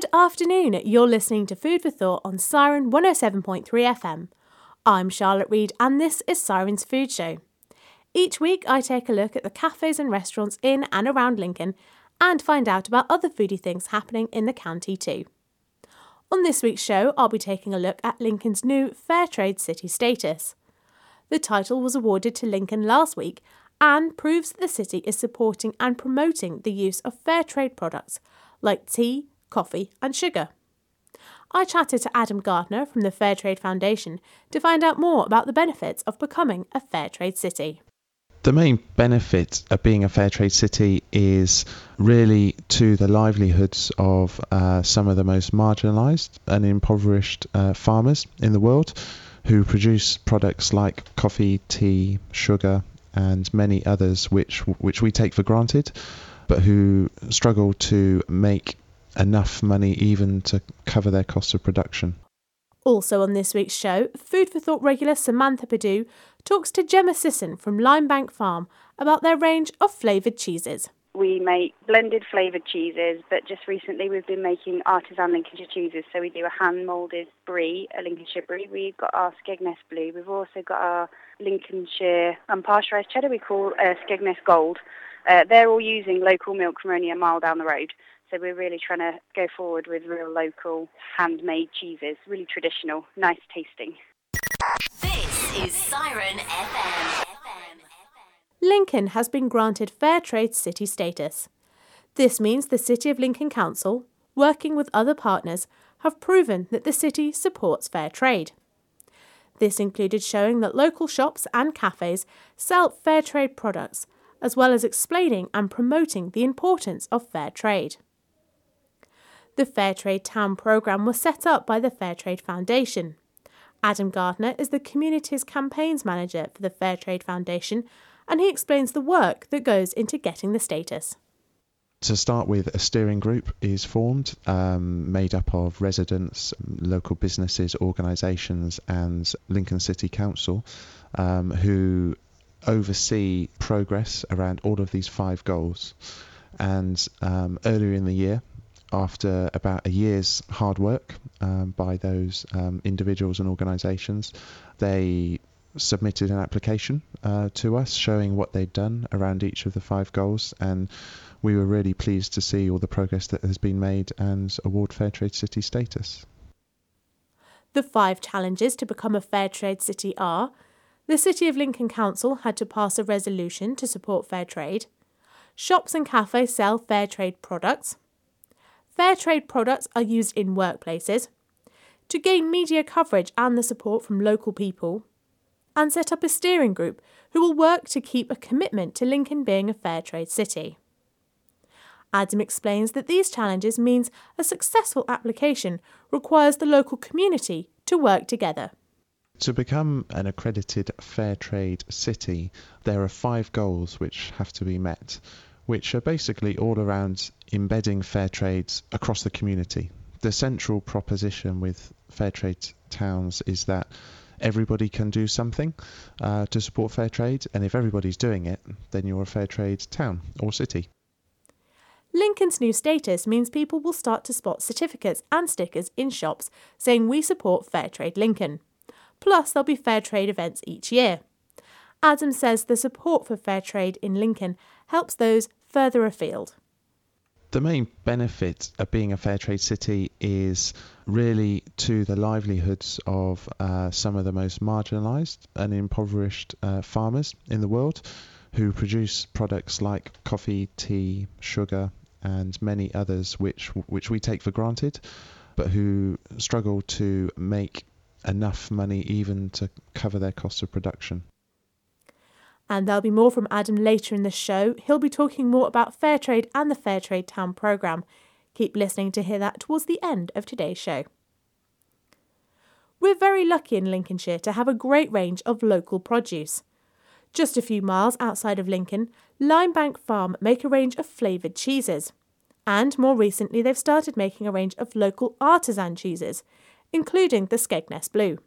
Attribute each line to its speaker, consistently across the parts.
Speaker 1: Good afternoon. You're listening to Food for Thought on Siren 107.3 FM. I'm Charlotte Reed, and this is Siren's Food Show. Each week, I take a look at the cafes and restaurants in and around Lincoln and find out about other foodie things happening in the county too. On this week's show, I'll be taking a look at Lincoln's new Fair Trade City status. The title was awarded to Lincoln last week and proves that the city is supporting and promoting the use of fair trade products like tea, coffee, and sugar. I chatted to Adam Gardner from the Fairtrade Foundation to find out more about the benefits of becoming a fair trade city.
Speaker 2: The main benefit of being a fair trade city is really to the livelihoods of uh, some of the most marginalised and impoverished uh, farmers in the world who produce products like coffee, tea, sugar, and many others which which we take for granted, but who struggle to make enough money even to cover their cost of production.
Speaker 1: Also on this week's show, Food for Thought regular Samantha Pidoux talks to Gemma Sisson from Limebank Farm about their range of flavoured cheeses.
Speaker 3: We make blended flavoured cheeses, but just recently we've been making artisan Lincolnshire cheeses. So we do a hand moulded brie, a Lincolnshire brie. We've got our Skegness Blue. We've also got our Lincolnshire unpasteurised cheddar we call uh, Skegness Gold. Uh, they're all using local milk from only a mile down the road. So we're really trying to go forward with real local handmade cheeses, really traditional, nice tasting.
Speaker 4: This is Siren FM.
Speaker 1: Lincoln has been granted Fair Trade City status. This means the City of Lincoln Council, working with other partners, have proven that the city supports fair trade. This included showing that local shops and cafes sell fair trade products, as well as explaining and promoting the importance of fair trade. The Fairtrade Town programme was set up by the Fairtrade Foundation. Adam Gardner is the community's Campaigns Manager for the Fairtrade Foundation, and he explains the work that goes into getting the status.
Speaker 2: To start with, a steering group is formed, um, made up of residents, local businesses, organisations, and Lincoln City Council, um, who oversee progress around all of these five goals. And um, earlier in the year, after about a year's hard work um, by those um, individuals and organisations, they submitted an application uh, to us showing what they'd done around each of the five goals, and we were really pleased to see all the progress that has been made and award Fair Trade City status.
Speaker 1: The five challenges to become a fair trade city are the City of Lincoln Council had to pass a resolution to support fair trade. Shops and cafes sell fair trade products. Fair trade products are used in workplaces. To gain media coverage and the support from local people. And set up a steering group who will work to keep a commitment to Lincoln being a fair trade city. Adam explains that these challenges means a successful application requires the local community to work together.
Speaker 2: To become an accredited fair trade city, there are five goals which have to be met, which are basically all around embedding fair trades across the community. The central proposition with fair trade towns is that everybody can do something uh, to support fair trade, and if everybody's doing it, then you're a fair trade town or city.
Speaker 1: Lincoln's new status means people will start to spot certificates and stickers in shops saying we support Fair Trade Lincoln. Plus, there'll be fair trade events each year. Adam says the support for fair trade in Lincoln helps those further afield.
Speaker 2: The main benefit of being a fair trade city is really to the livelihoods of uh, some of the most marginalised and impoverished uh, farmers in the world who produce products like coffee, tea, sugar, and many others which which we take for granted, but who struggle to make enough money even to cover their cost of production.
Speaker 1: And there'll be more from Adam later in the show. He'll be talking more about fair trade and the Fair Trade Town programme. Keep listening to hear that towards the end of today's show. We're very lucky in Lincolnshire to have a great range of local produce. Just a few miles outside of Lincoln, Limebank Farm make a range of flavoured cheeses. And more recently, they've started making a range of local artisan cheeses, including the Skegness Blue.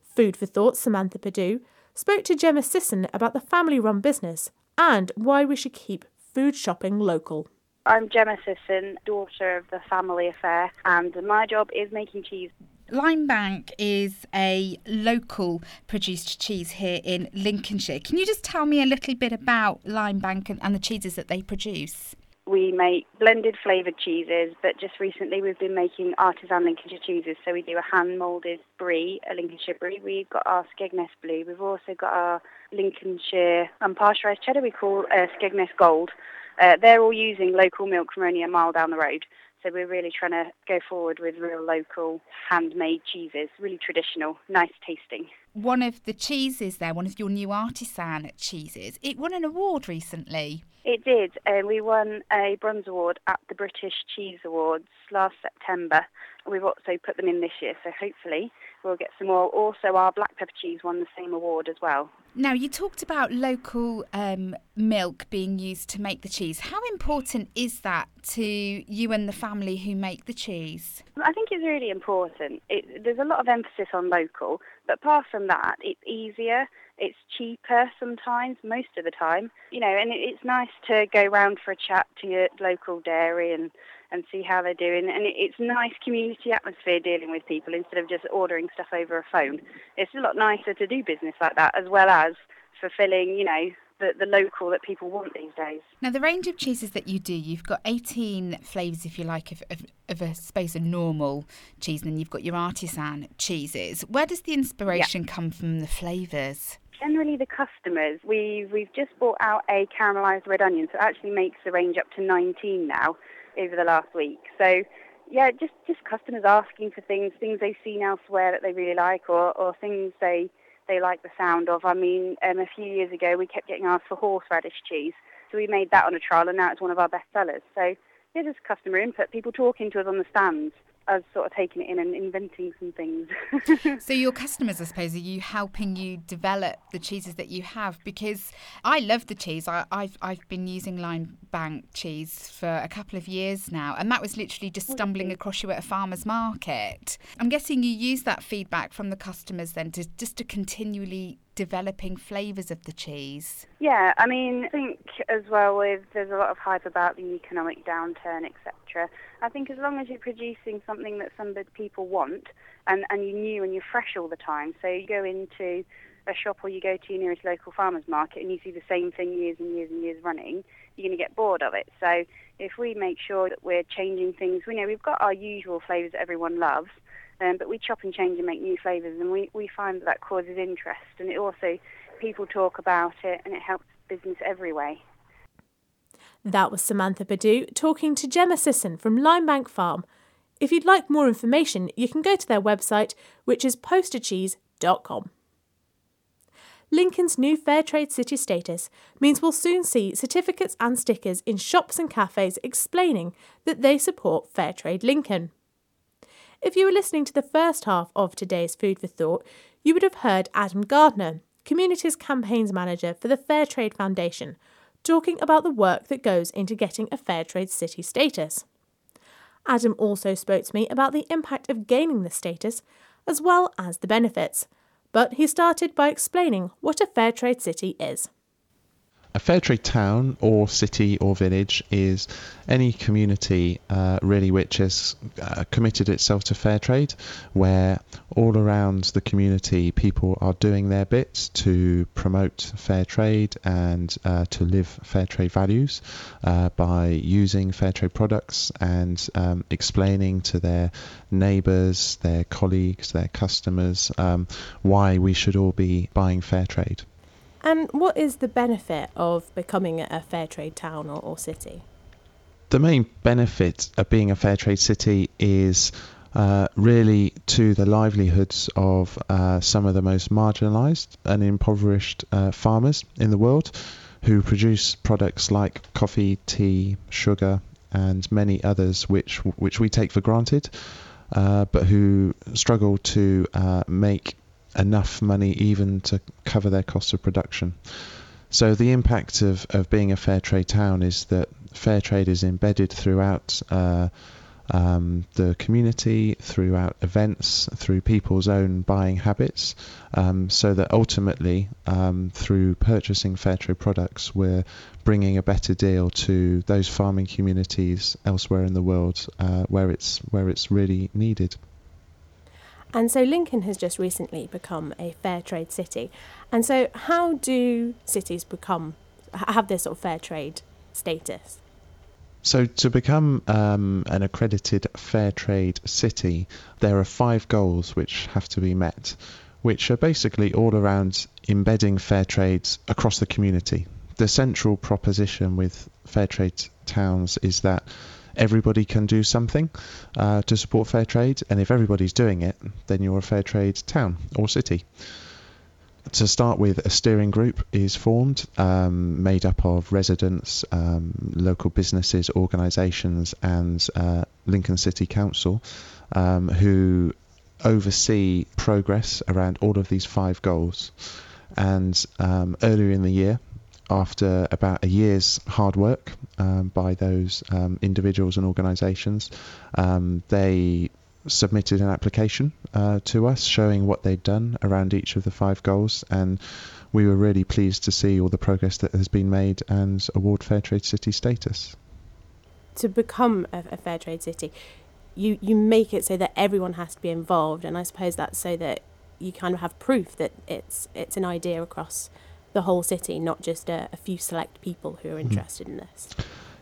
Speaker 1: Food for Thought Samantha Pidoux spoke to Gemma Sisson about the family run business and why we should keep food shopping local.
Speaker 3: I'm Gemma Sisson, daughter of the family affair, and my job is making cheese.
Speaker 5: Limebank is a local produced cheese here in Lincolnshire. Can you just tell me a little bit about Limebank and, and the cheeses that they produce?
Speaker 3: We make blended flavoured cheeses, but just recently we've been making artisan Lincolnshire cheeses. So we do a hand moulded brie, a Lincolnshire brie. We've got our Skegness Blue. We've also got our Lincolnshire unpasteurised cheddar we call uh, Skegness Gold. Uh, they're all using local milk from only a mile down the road. So we're really trying to go forward with real local handmade cheeses, really traditional, nice tasting.
Speaker 5: One of the cheeses there, one of your new artisan cheeses, it won an award recently.
Speaker 3: It did. We won a bronze award at the British Cheese Awards last September. We've also put them in this year, so hopefully we'll get some more. Also, our black pepper cheese won the same award as well.
Speaker 5: Now, you talked about local um, milk being used to make the cheese. How important is that to you and the family who make the cheese?
Speaker 3: I think it's really important. It, there's a lot of emphasis on local, but apart from that, it's easier it's cheaper sometimes, most of the time, you know, and it's nice to go round for a chat to your local dairy and, and see how they're doing. And it's nice community atmosphere dealing with people instead of just ordering stuff over a phone. It's a lot nicer to do business like that as well as fulfilling, you know, the, the local that people want these days.
Speaker 5: Now, the range of cheeses that you do, you've got 18 flavours, if you like, of, of, of a space of normal cheese, and then you've got your artisan cheeses. Where does the inspiration yeah. come from the flavours?
Speaker 3: generally the customers. We've, we've just brought out a caramelised red onion, so it actually makes the range up to 19 now over the last week. So, yeah, just, just customers asking for things, things they've seen elsewhere that they really like or, or things they, they like the sound of. I mean, um, a few years ago we kept getting asked for horseradish cheese, so we made that on a trial and now it's one of our best sellers. So, yeah, just customer input, people talking to us on the stands us sort of taking it in and inventing some things.
Speaker 5: so your customers, I suppose, are you helping you develop the cheeses that you have? Because I love the cheese. I, have I've been using Lime Bank cheese for a couple of years now, and that was literally just stumbling across you at a farmer's market. I'm guessing you use that feedback from the customers then to just to continually developing flavours of the cheese?
Speaker 3: Yeah, I mean, I think as well with there's a lot of hype about the economic downturn, etc. I think as long as you're producing something that some people want and, and you're new and you're fresh all the time, so you go into a shop or you go to your nearest local farmer's market and you see the same thing years and years and years running, you're going to get bored of it. So if we make sure that we're changing things, we know we've got our usual flavours that everyone loves, um, but we chop and change and make new flavours, and we, we find that, that causes interest, and it also people talk about it, and it helps business every way.
Speaker 1: That was Samantha Pidoux talking to Gemma Sisson from Limebank Farm. If you'd like more information, you can go to their website, which is postercheese.com. Lincoln's new Fairtrade City status means we'll soon see certificates and stickers in shops and cafes explaining that they support Fairtrade Lincoln. If you were listening to the first half of today's Food for Thought, you would have heard Adam Gardner, Communities Campaigns Manager for the Fairtrade Foundation, talking about the work that goes into getting a Fairtrade City status. Adam also spoke to me about the impact of gaining the status, as well as the benefits, but he started by explaining what a Fairtrade City is.
Speaker 2: A fair trade town or city or village is any community uh, really which has uh, committed itself to fair trade, where all around the community people are doing their bit to promote fair trade and uh, to live fair trade values uh, by using fair trade products and um, explaining to their neighbours, their colleagues, their customers um, why we should all be buying fair trade.
Speaker 1: And what is the benefit of becoming a fair trade town or, or city?
Speaker 2: The main benefit of being a fair trade city is uh, really to the livelihoods of uh, some of the most marginalised and impoverished uh, farmers in the world who produce products like coffee, tea, sugar, and many others which which we take for granted, uh, but who struggle to uh, make enough money even to cover their cost of production. So the impact of, of being a fair trade town is that fair trade is embedded throughout uh, um, the community, throughout events, through people's own buying habits, um, so that ultimately, um, through purchasing fair trade products, we're bringing a better deal to those farming communities elsewhere in the world uh, where it's where it's really needed.
Speaker 1: And so Lincoln has just recently become a fair trade city. And so, how do cities become have this sort of fair trade status?
Speaker 2: So, to become um, an accredited fair trade city, there are five goals which have to be met, which are basically all around embedding fair trades across the community. The central proposition with fair trade towns is that everybody can do something uh, to support fair trade, and if everybody's doing it, then you're a fair trade town or city. To start with, a steering group is formed, um, made up of residents, um, local businesses, organisations, and uh, Lincoln City Council, um, who oversee progress around all of these five goals. And um, earlier in the year, after about a year's hard work um, by those um, individuals and organisations, um, they submitted an application uh, to us showing what they'd done around each of the five goals, and we were really pleased to see all the progress that has been made and award Fair Trade City status.
Speaker 1: To become a, a fair trade city, you you make it so that everyone has to be involved, and I suppose that's so that you kind of have proof that it's it's an idea across the whole city, not just a, a few select people who are hmm. interested mm. in this.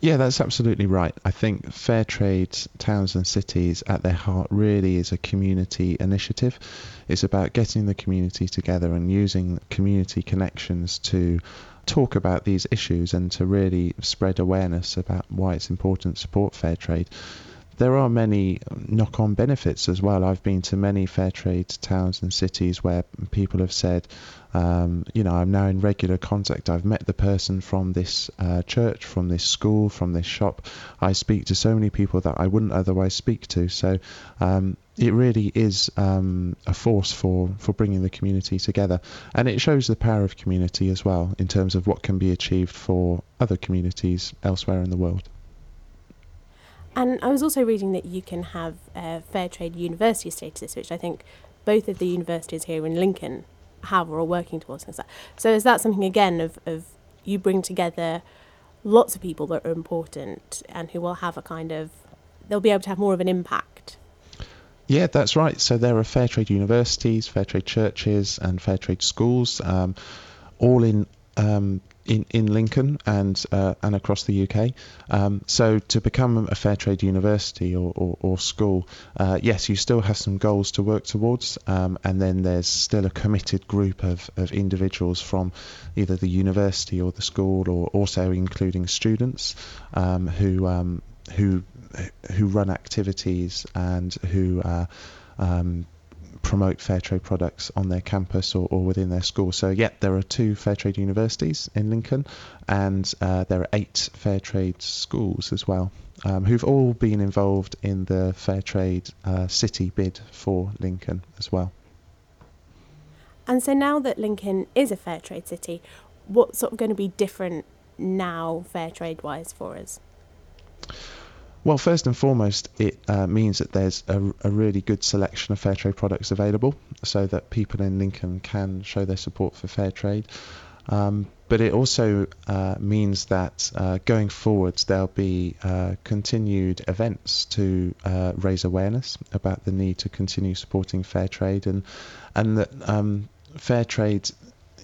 Speaker 2: Yeah, that's absolutely right. I think fair trade towns and cities at their heart really is a community initiative. It's about getting the community together and using community connections to talk about these issues and to really spread awareness about why it's important to support fair trade there are many knock on benefits as well. I've been to many fair trade towns and cities where people have said, um, you know, I'm now in regular contact. I've met the person from this uh, church, from this school, from this shop. I speak to so many people that I wouldn't otherwise speak to. So um, it really is um, a force for, for bringing the community together. And it shows the power of community as well in terms of what can be achieved for other communities elsewhere in the world.
Speaker 1: And I was also reading that you can have a fair trade university status, which I think both of the universities here in Lincoln have or are working towards. Like So is that something again of, of you bring together lots of people that are important and who will have a kind of they'll be able to have more of an impact.
Speaker 2: Yeah, that's right. So there are fair trade universities, fair trade churches, and fair trade schools, um, all in um, in, in Lincoln and uh, and across the UK. Um, so to become a fair trade university or, or, or school, uh, yes, you still have some goals to work towards, um, and then there's still a committed group of, of individuals from either the university or the school, or also including students um, who um, who who run activities and who uh, promote fair trade products on their campus or, or within their school. So, yeah, there are two fair trade universities in Lincoln, and uh, there are eight fair trade schools as well, um, who've all been involved in the fair trade uh, city bid for Lincoln as well.
Speaker 1: And so, now that Lincoln is a fair trade city, what's sort of going to be different now, fair trade wise, for us?
Speaker 2: Well, first and foremost, it uh, means that there's a, a, really good selection of fair trade products available so that people in Lincoln can show their support for fair trade. Um, but it also uh, means that uh, going forwards there'll be uh, continued events to uh, raise awareness about the need to continue supporting fair trade and and that um, fair trade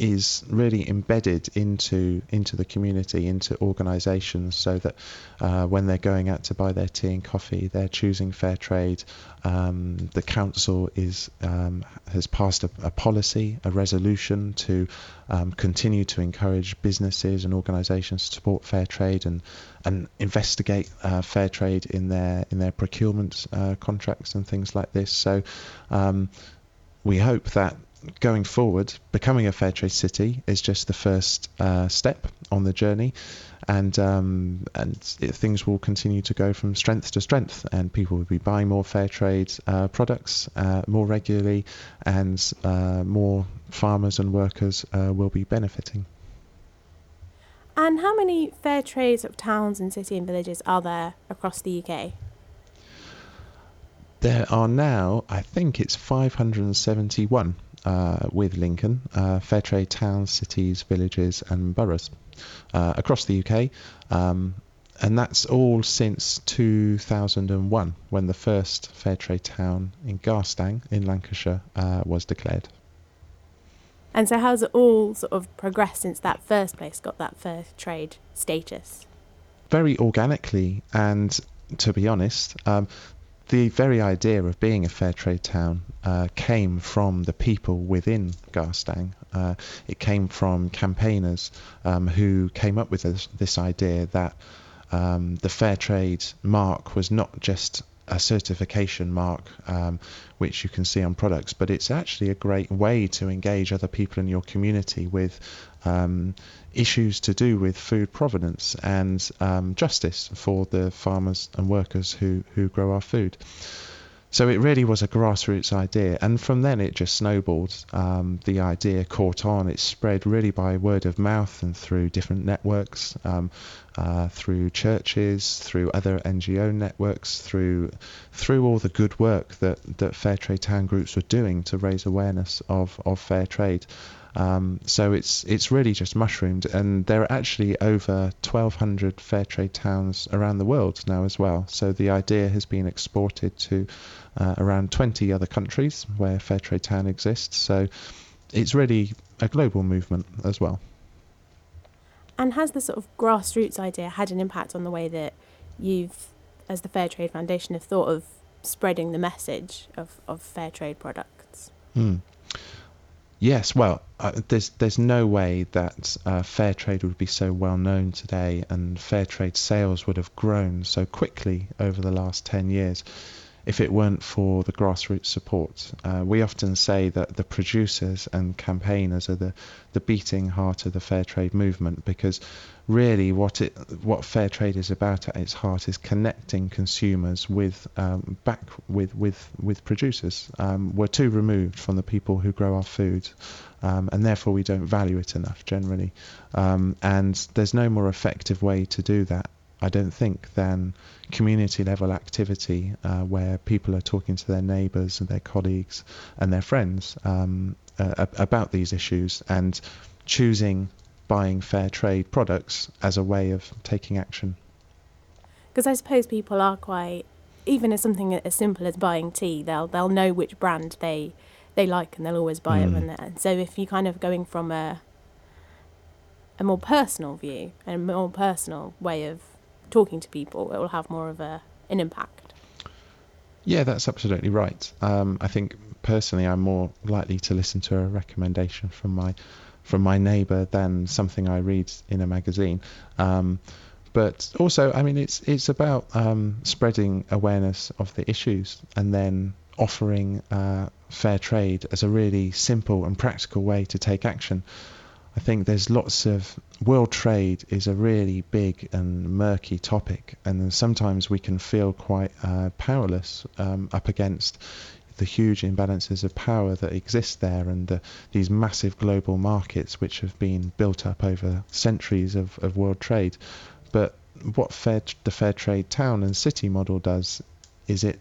Speaker 2: is really embedded into into the community, into organisations, so that uh, when they're going out to buy their tea and coffee, they're choosing fair trade. Um, the council is um, has passed a, a, policy, a resolution to um, continue to encourage businesses and organisations to support fair trade and and investigate uh, fair trade in their in their procurement uh, contracts and things like this. So um, we hope that going forward, becoming a fair trade city is just the first uh, step on the journey, and um, and it, things will continue to go from strength to strength, and people will be buying more fair trade uh, products uh, more regularly, and uh, more farmers and workers uh, will be benefiting.
Speaker 1: And how many fair trade of towns and city and villages are there across the UK?
Speaker 2: There are now, I think it's 571 uh, with Lincoln, uh, fair trade towns, cities, villages, and boroughs uh, across the UK. Um, and that's all since 2001 when the first fair trade town in Garstang in Lancashire uh, was declared.
Speaker 1: And so, how's it all sort of progressed since that first place got that fair trade status?
Speaker 2: Very organically, and to be honest, um, the very idea of being a fair trade town uh, came from the people within Garstang. Uh, it came from campaigners um, who came up with this, this idea that um, the fair trade mark was not just a certification mark um, which you can see on products, but it's actually a great way to engage other people in your community with um, issues to do with food provenance and um, justice for the farmers and workers who, who grow our food. So it really was a grassroots idea, and from then it just snowballed. Um, the idea caught on. It spread really by word of mouth and through different networks, um, uh, through churches, through other NGO networks, through through all the good work that that fair trade town groups were doing to raise awareness of of fair trade. Um, so it's it's really just mushroomed, and there are actually over 1,200 fair trade towns around the world now as well. So the idea has been exported to uh, around 20 other countries where fair trade town exists. So it's really a global movement as well.
Speaker 1: And has the sort of grassroots idea had an impact on the way that you've, as the Fairtrade Foundation, have thought of spreading the message of, of fair trade products?
Speaker 2: Mm. Yes, well, uh, there's there's no way that uh, fair trade would be so well known today, and fair trade sales would have grown so quickly over the last ten years if it weren't for the grassroots support. Uh, we often say that the producers and campaigners are the, the beating heart of the fair trade movement because really what it what fair trade is about at its heart is connecting consumers with um, back with with with producers. Um, we're too removed from the people who grow our food, um, and therefore we don't value it enough generally. Um, and there's no more effective way to do that I don't think, than community level activity uh, where people are talking to their neighbours and their colleagues and their friends um, uh, about these issues and choosing buying fair trade products as a way of taking action.
Speaker 1: Because I suppose people are quite, even as something as simple as buying tea, they'll they'll know which brand they they like and they'll always buy mm. it. And so if you're kind of going from a a more personal view and a more personal way of talking to people, it will have more of a an impact.
Speaker 2: Yeah, that's absolutely right. Um, I think personally, I'm more likely to listen to a recommendation from my from my neighbour than something I read in a magazine. Um, but also, I mean, it's it's about um, spreading awareness of the issues and then offering uh, fair trade as a really simple and practical way to take action. I think there's lots of world trade is a really big and murky topic, and sometimes we can feel quite uh, powerless um, up against the huge imbalances of power that exist there and the, these massive global markets which have been built up over centuries of, of world trade. But what fair, the fair trade town and city model does is it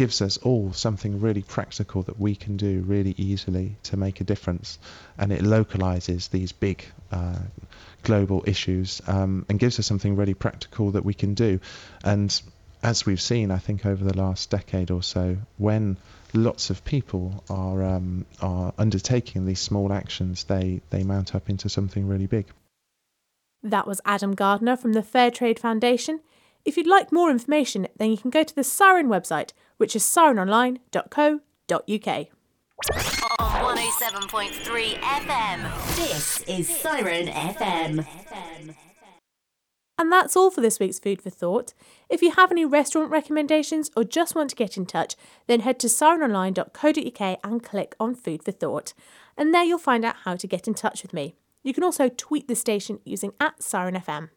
Speaker 2: gives us all something really practical that we can do really easily to make a difference. And it localizes these big uh, global issues um, and gives us something really practical that we can do. And as we've seen, I think over the last decade or so, when lots of people are um, are undertaking these small actions, they they mount up into something really big.
Speaker 1: That was Adam Gardner from the Fairtrade Foundation. If you'd like more information, then you can go to the Siren website, which is sirenonline.co.uk.
Speaker 4: On 107.3 FM, this is Siren FM.
Speaker 1: And that's all for this week's Food for Thought. If you have any restaurant recommendations or just want to get in touch, then head to sirenonline.co.uk and click on Food for Thought. And there you'll find out how to get in touch with me. You can also tweet the station using at Siren FM.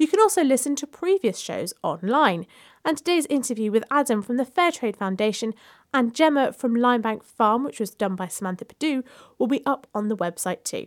Speaker 1: You can also listen to previous shows online, and today's interview with Adam from the Fairtrade Foundation and Gemma from Limebank Farm, which was done by Samantha Pidoux, will be up on the website too.